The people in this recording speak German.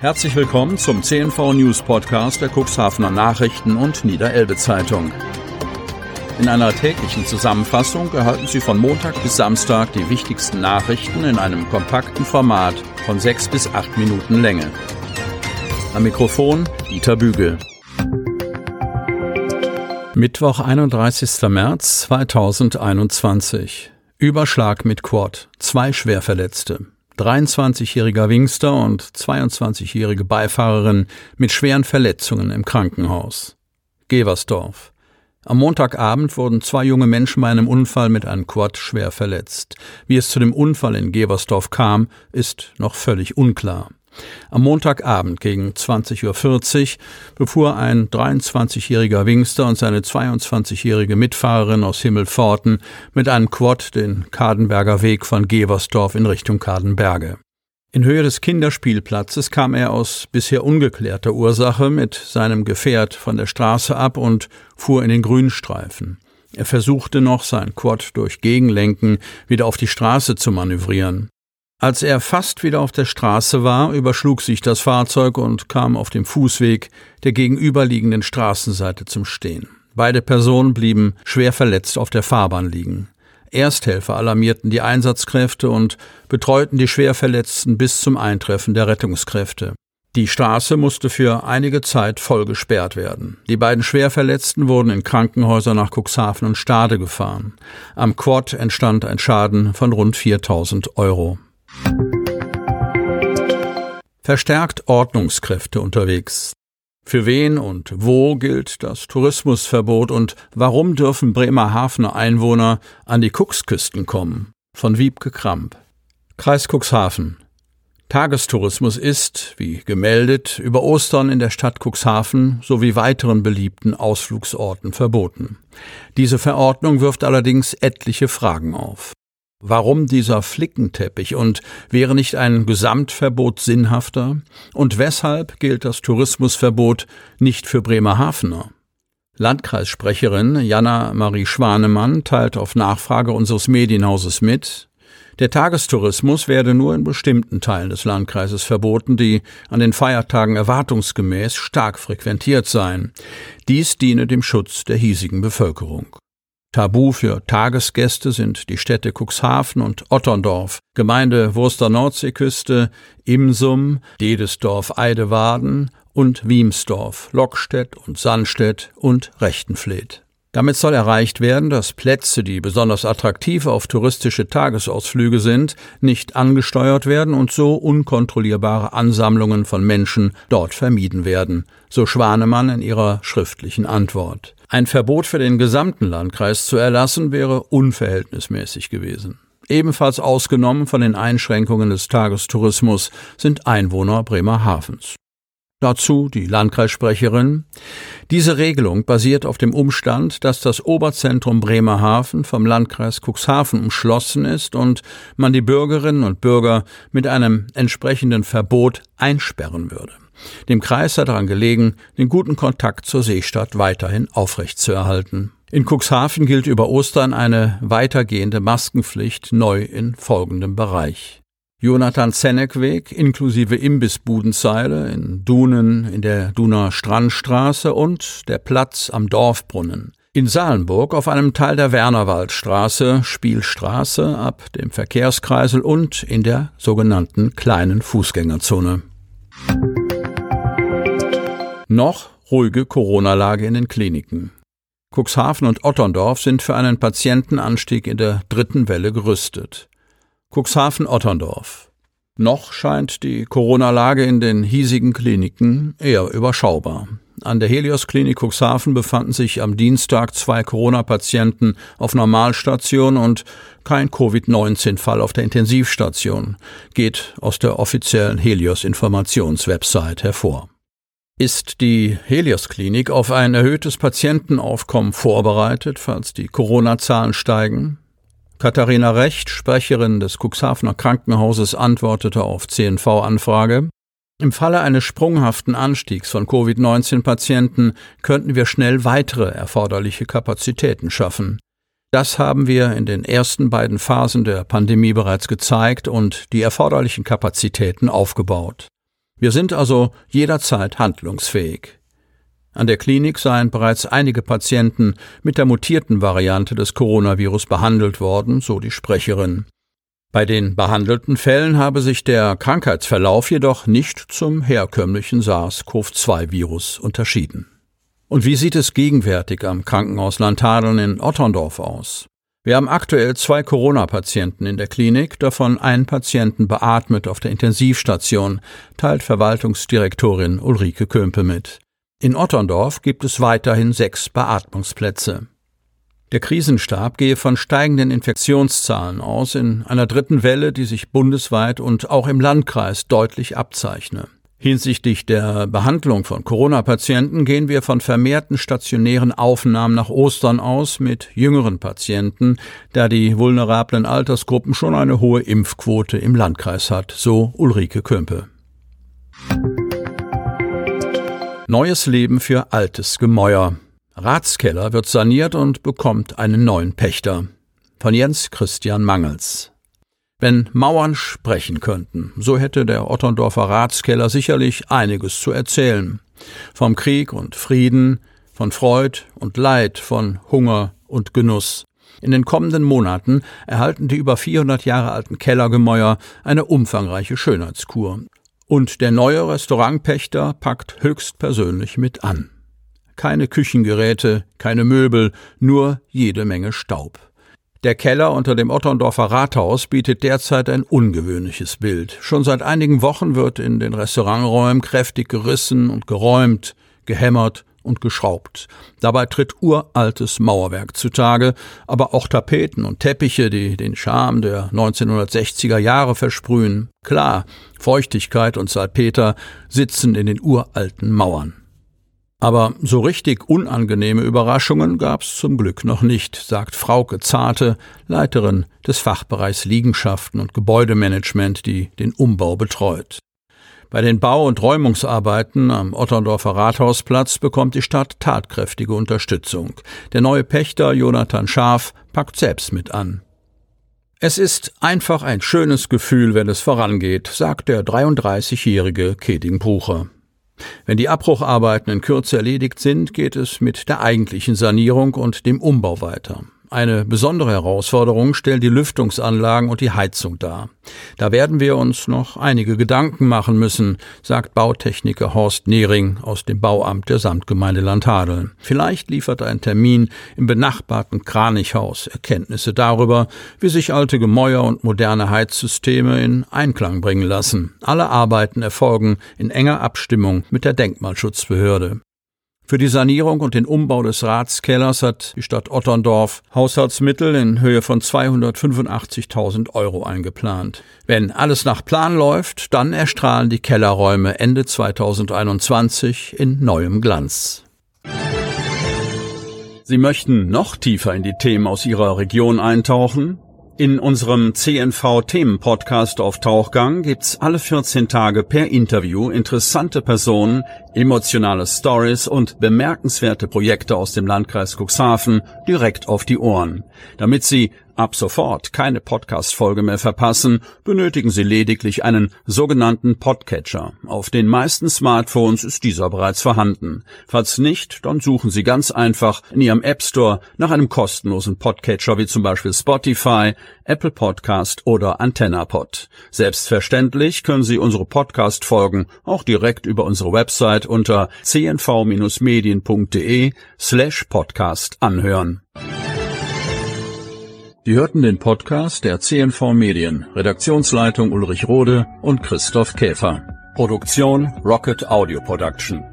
Herzlich willkommen zum CNV News Podcast der Cuxhavener Nachrichten und Niederelbe Zeitung. In einer täglichen Zusammenfassung erhalten Sie von Montag bis Samstag die wichtigsten Nachrichten in einem kompakten Format von sechs bis acht Minuten Länge. Am Mikrofon Dieter Bügel. Mittwoch, 31. März 2021. Überschlag mit Quad. Zwei Schwerverletzte. 23-jähriger Wingster und 22-jährige Beifahrerin mit schweren Verletzungen im Krankenhaus. Geversdorf. Am Montagabend wurden zwei junge Menschen bei einem Unfall mit einem Quad schwer verletzt. Wie es zu dem Unfall in Geversdorf kam, ist noch völlig unklar. Am Montagabend gegen 20.40 Uhr befuhr ein 23-jähriger Wingster und seine 22-jährige Mitfahrerin aus Himmelpforten mit einem Quad den Kadenberger Weg von Geversdorf in Richtung Kadenberge. In Höhe des Kinderspielplatzes kam er aus bisher ungeklärter Ursache mit seinem Gefährt von der Straße ab und fuhr in den Grünstreifen. Er versuchte noch, sein Quad durch Gegenlenken wieder auf die Straße zu manövrieren. Als er fast wieder auf der Straße war, überschlug sich das Fahrzeug und kam auf dem Fußweg der gegenüberliegenden Straßenseite zum Stehen. Beide Personen blieben schwer verletzt auf der Fahrbahn liegen. Ersthelfer alarmierten die Einsatzkräfte und betreuten die Schwerverletzten bis zum Eintreffen der Rettungskräfte. Die Straße musste für einige Zeit voll gesperrt werden. Die beiden Schwerverletzten wurden in Krankenhäuser nach Cuxhaven und Stade gefahren. Am Quad entstand ein Schaden von rund 4000 Euro. Verstärkt Ordnungskräfte unterwegs. Für wen und wo gilt das Tourismusverbot und warum dürfen Bremerhavener Einwohner an die Cuxküsten kommen? Von Wiebke Kramp. Kreis Cuxhaven. Tagestourismus ist, wie gemeldet, über Ostern in der Stadt Cuxhaven sowie weiteren beliebten Ausflugsorten verboten. Diese Verordnung wirft allerdings etliche Fragen auf. Warum dieser Flickenteppich und wäre nicht ein Gesamtverbot sinnhafter? Und weshalb gilt das Tourismusverbot nicht für Bremerhavener? Landkreissprecherin Jana Marie Schwanemann teilt auf Nachfrage unseres Medienhauses mit, der Tagestourismus werde nur in bestimmten Teilen des Landkreises verboten, die an den Feiertagen erwartungsgemäß stark frequentiert seien. Dies diene dem Schutz der hiesigen Bevölkerung. Tabu für Tagesgäste sind die Städte Cuxhaven und Otterndorf, Gemeinde Wurster Nordseeküste, Imsum, Dedesdorf Eidewaden und Wiemsdorf, Lockstedt und Sandstedt und Rechtenfleet. Damit soll erreicht werden, dass Plätze, die besonders attraktiv auf touristische Tagesausflüge sind, nicht angesteuert werden und so unkontrollierbare Ansammlungen von Menschen dort vermieden werden, so Schwanemann in ihrer schriftlichen Antwort. Ein Verbot für den gesamten Landkreis zu erlassen wäre unverhältnismäßig gewesen. Ebenfalls ausgenommen von den Einschränkungen des Tagestourismus sind Einwohner Bremerhavens. Dazu die Landkreissprecherin. Diese Regelung basiert auf dem Umstand, dass das Oberzentrum Bremerhaven vom Landkreis Cuxhaven umschlossen ist und man die Bürgerinnen und Bürger mit einem entsprechenden Verbot einsperren würde. Dem Kreis sei daran gelegen, den guten Kontakt zur Seestadt weiterhin aufrechtzuerhalten. In Cuxhaven gilt über Ostern eine weitergehende Maskenpflicht neu in folgendem Bereich. Jonathan Zenneck-Weg inklusive Imbissbudenzeile in Dunen in der Duner Strandstraße und der Platz am Dorfbrunnen. In Salenburg auf einem Teil der Wernerwaldstraße, Spielstraße ab dem Verkehrskreisel und in der sogenannten kleinen Fußgängerzone. Noch ruhige Corona-Lage in den Kliniken. Cuxhaven und Otterndorf sind für einen Patientenanstieg in der dritten Welle gerüstet. Cuxhaven-Otterndorf. Noch scheint die Corona-Lage in den hiesigen Kliniken eher überschaubar. An der Helios-Klinik Cuxhaven befanden sich am Dienstag zwei Corona-Patienten auf Normalstation und kein Covid-19-Fall auf der Intensivstation, geht aus der offiziellen Helios-Informationswebsite hervor. Ist die Helios-Klinik auf ein erhöhtes Patientenaufkommen vorbereitet, falls die Corona-Zahlen steigen? Katharina Recht, Sprecherin des Cuxhavener Krankenhauses, antwortete auf CNV-Anfrage. Im Falle eines sprunghaften Anstiegs von Covid-19-Patienten könnten wir schnell weitere erforderliche Kapazitäten schaffen. Das haben wir in den ersten beiden Phasen der Pandemie bereits gezeigt und die erforderlichen Kapazitäten aufgebaut. Wir sind also jederzeit handlungsfähig. An der Klinik seien bereits einige Patienten mit der mutierten Variante des Coronavirus behandelt worden, so die Sprecherin. Bei den behandelten Fällen habe sich der Krankheitsverlauf jedoch nicht zum herkömmlichen SARS-CoV-2-Virus unterschieden. Und wie sieht es gegenwärtig am Krankenhaus Landhadeln in Otterndorf aus? Wir haben aktuell zwei Corona-Patienten in der Klinik, davon einen Patienten beatmet auf der Intensivstation, teilt Verwaltungsdirektorin Ulrike Kömpe mit. In Otterndorf gibt es weiterhin sechs Beatmungsplätze. Der Krisenstab gehe von steigenden Infektionszahlen aus in einer dritten Welle, die sich bundesweit und auch im Landkreis deutlich abzeichne. Hinsichtlich der Behandlung von Corona-Patienten gehen wir von vermehrten stationären Aufnahmen nach Ostern aus mit jüngeren Patienten, da die vulnerablen Altersgruppen schon eine hohe Impfquote im Landkreis hat, so Ulrike Kömpe. Neues Leben für altes Gemäuer. Ratskeller wird saniert und bekommt einen neuen Pächter. Von Jens Christian Mangels. Wenn Mauern sprechen könnten, so hätte der Otterndorfer Ratskeller sicherlich einiges zu erzählen. Vom Krieg und Frieden, von Freud und Leid, von Hunger und Genuss. In den kommenden Monaten erhalten die über 400 Jahre alten Kellergemäuer eine umfangreiche Schönheitskur. Und der neue Restaurantpächter packt höchstpersönlich mit an keine Küchengeräte, keine Möbel, nur jede Menge Staub. Der Keller unter dem Otterndorfer Rathaus bietet derzeit ein ungewöhnliches Bild. Schon seit einigen Wochen wird in den Restauranträumen kräftig gerissen und geräumt, gehämmert und geschraubt. Dabei tritt uraltes Mauerwerk zutage, aber auch Tapeten und Teppiche, die den Charme der 1960er Jahre versprühen. Klar, Feuchtigkeit und Salpeter sitzen in den uralten Mauern. Aber so richtig unangenehme Überraschungen gab's zum Glück noch nicht, sagt Frauke Zarte, Leiterin des Fachbereichs Liegenschaften und Gebäudemanagement, die den Umbau betreut. Bei den Bau- und Räumungsarbeiten am Otterndorfer Rathausplatz bekommt die Stadt tatkräftige Unterstützung. Der neue Pächter Jonathan Schaf packt selbst mit an. Es ist einfach ein schönes Gefühl, wenn es vorangeht, sagt der 33-jährige Keding Brucher. Wenn die Abbrucharbeiten in Kürze erledigt sind, geht es mit der eigentlichen Sanierung und dem Umbau weiter. Eine besondere Herausforderung stellen die Lüftungsanlagen und die Heizung dar. Da werden wir uns noch einige Gedanken machen müssen, sagt Bautechniker Horst Nehring aus dem Bauamt der Samtgemeinde Landhadeln. Vielleicht liefert ein Termin im benachbarten Kranichhaus Erkenntnisse darüber, wie sich alte Gemäuer und moderne Heizsysteme in Einklang bringen lassen. Alle Arbeiten erfolgen in enger Abstimmung mit der Denkmalschutzbehörde. Für die Sanierung und den Umbau des Ratskellers hat die Stadt Otterndorf Haushaltsmittel in Höhe von 285.000 Euro eingeplant. Wenn alles nach Plan läuft, dann erstrahlen die Kellerräume Ende 2021 in neuem Glanz. Sie möchten noch tiefer in die Themen aus Ihrer Region eintauchen? In unserem CNV-Themen-Podcast auf Tauchgang gibt's alle 14 Tage per Interview interessante Personen, emotionale Stories und bemerkenswerte Projekte aus dem Landkreis Cuxhaven direkt auf die Ohren, damit Sie ab sofort keine Podcast-Folge mehr verpassen, benötigen Sie lediglich einen sogenannten Podcatcher. Auf den meisten Smartphones ist dieser bereits vorhanden. Falls nicht, dann suchen Sie ganz einfach in Ihrem App Store nach einem kostenlosen Podcatcher wie zum Beispiel Spotify, Apple Podcast oder AntennaPod. Selbstverständlich können Sie unsere Podcast-Folgen auch direkt über unsere Website unter cnv-medien.de slash podcast anhören. Sie hörten den Podcast der CNV Medien, Redaktionsleitung Ulrich Rode und Christoph Käfer. Produktion Rocket Audio Production.